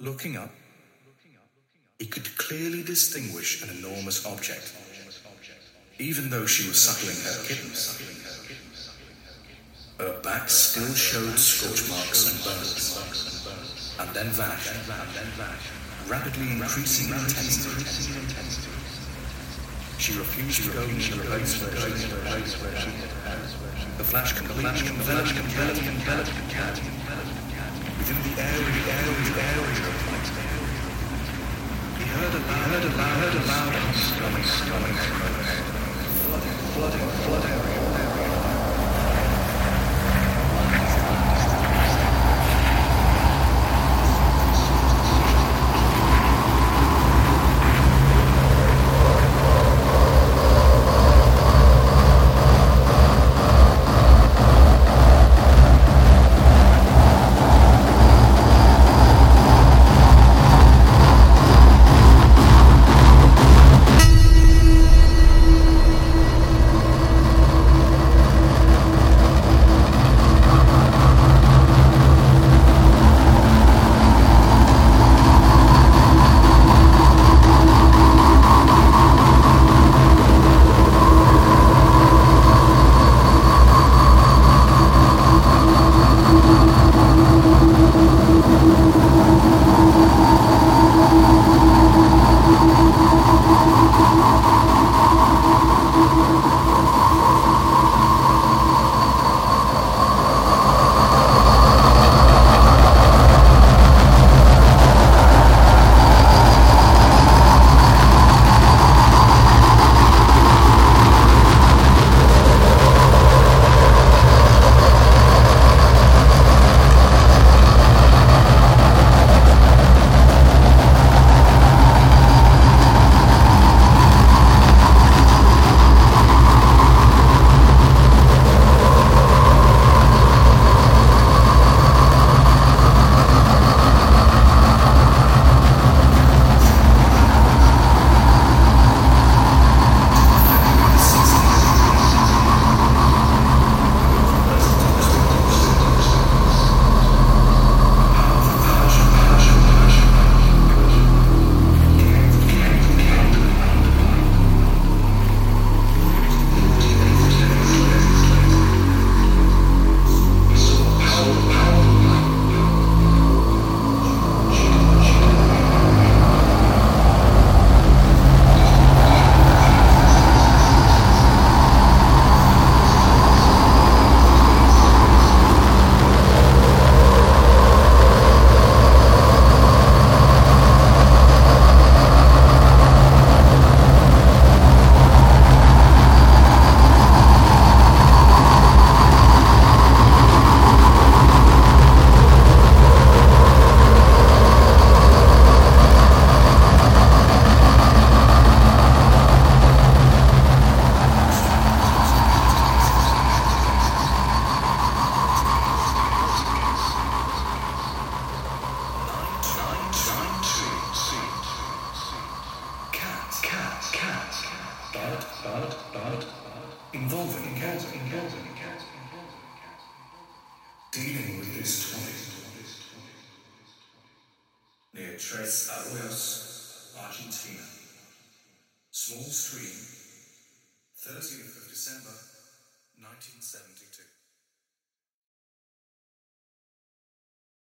Looking up, he could clearly distinguish an enormous object, even though she was suckling her kittens. Her back still showed scorch marks and burns, and then vanished, rapidly increasing in intensity. She refused to go near the place where she had The flash completely enveloped the cat. Within the area, the area, the area He heard a loud, loud, heard a loud, stomach, stomach, flooding, flooding, flooding. Bud, bud. Involving cat, involving cat. Dealing with this topic. Near Tres Arroyos, Argentina. Small stream, 30th of December, 1972.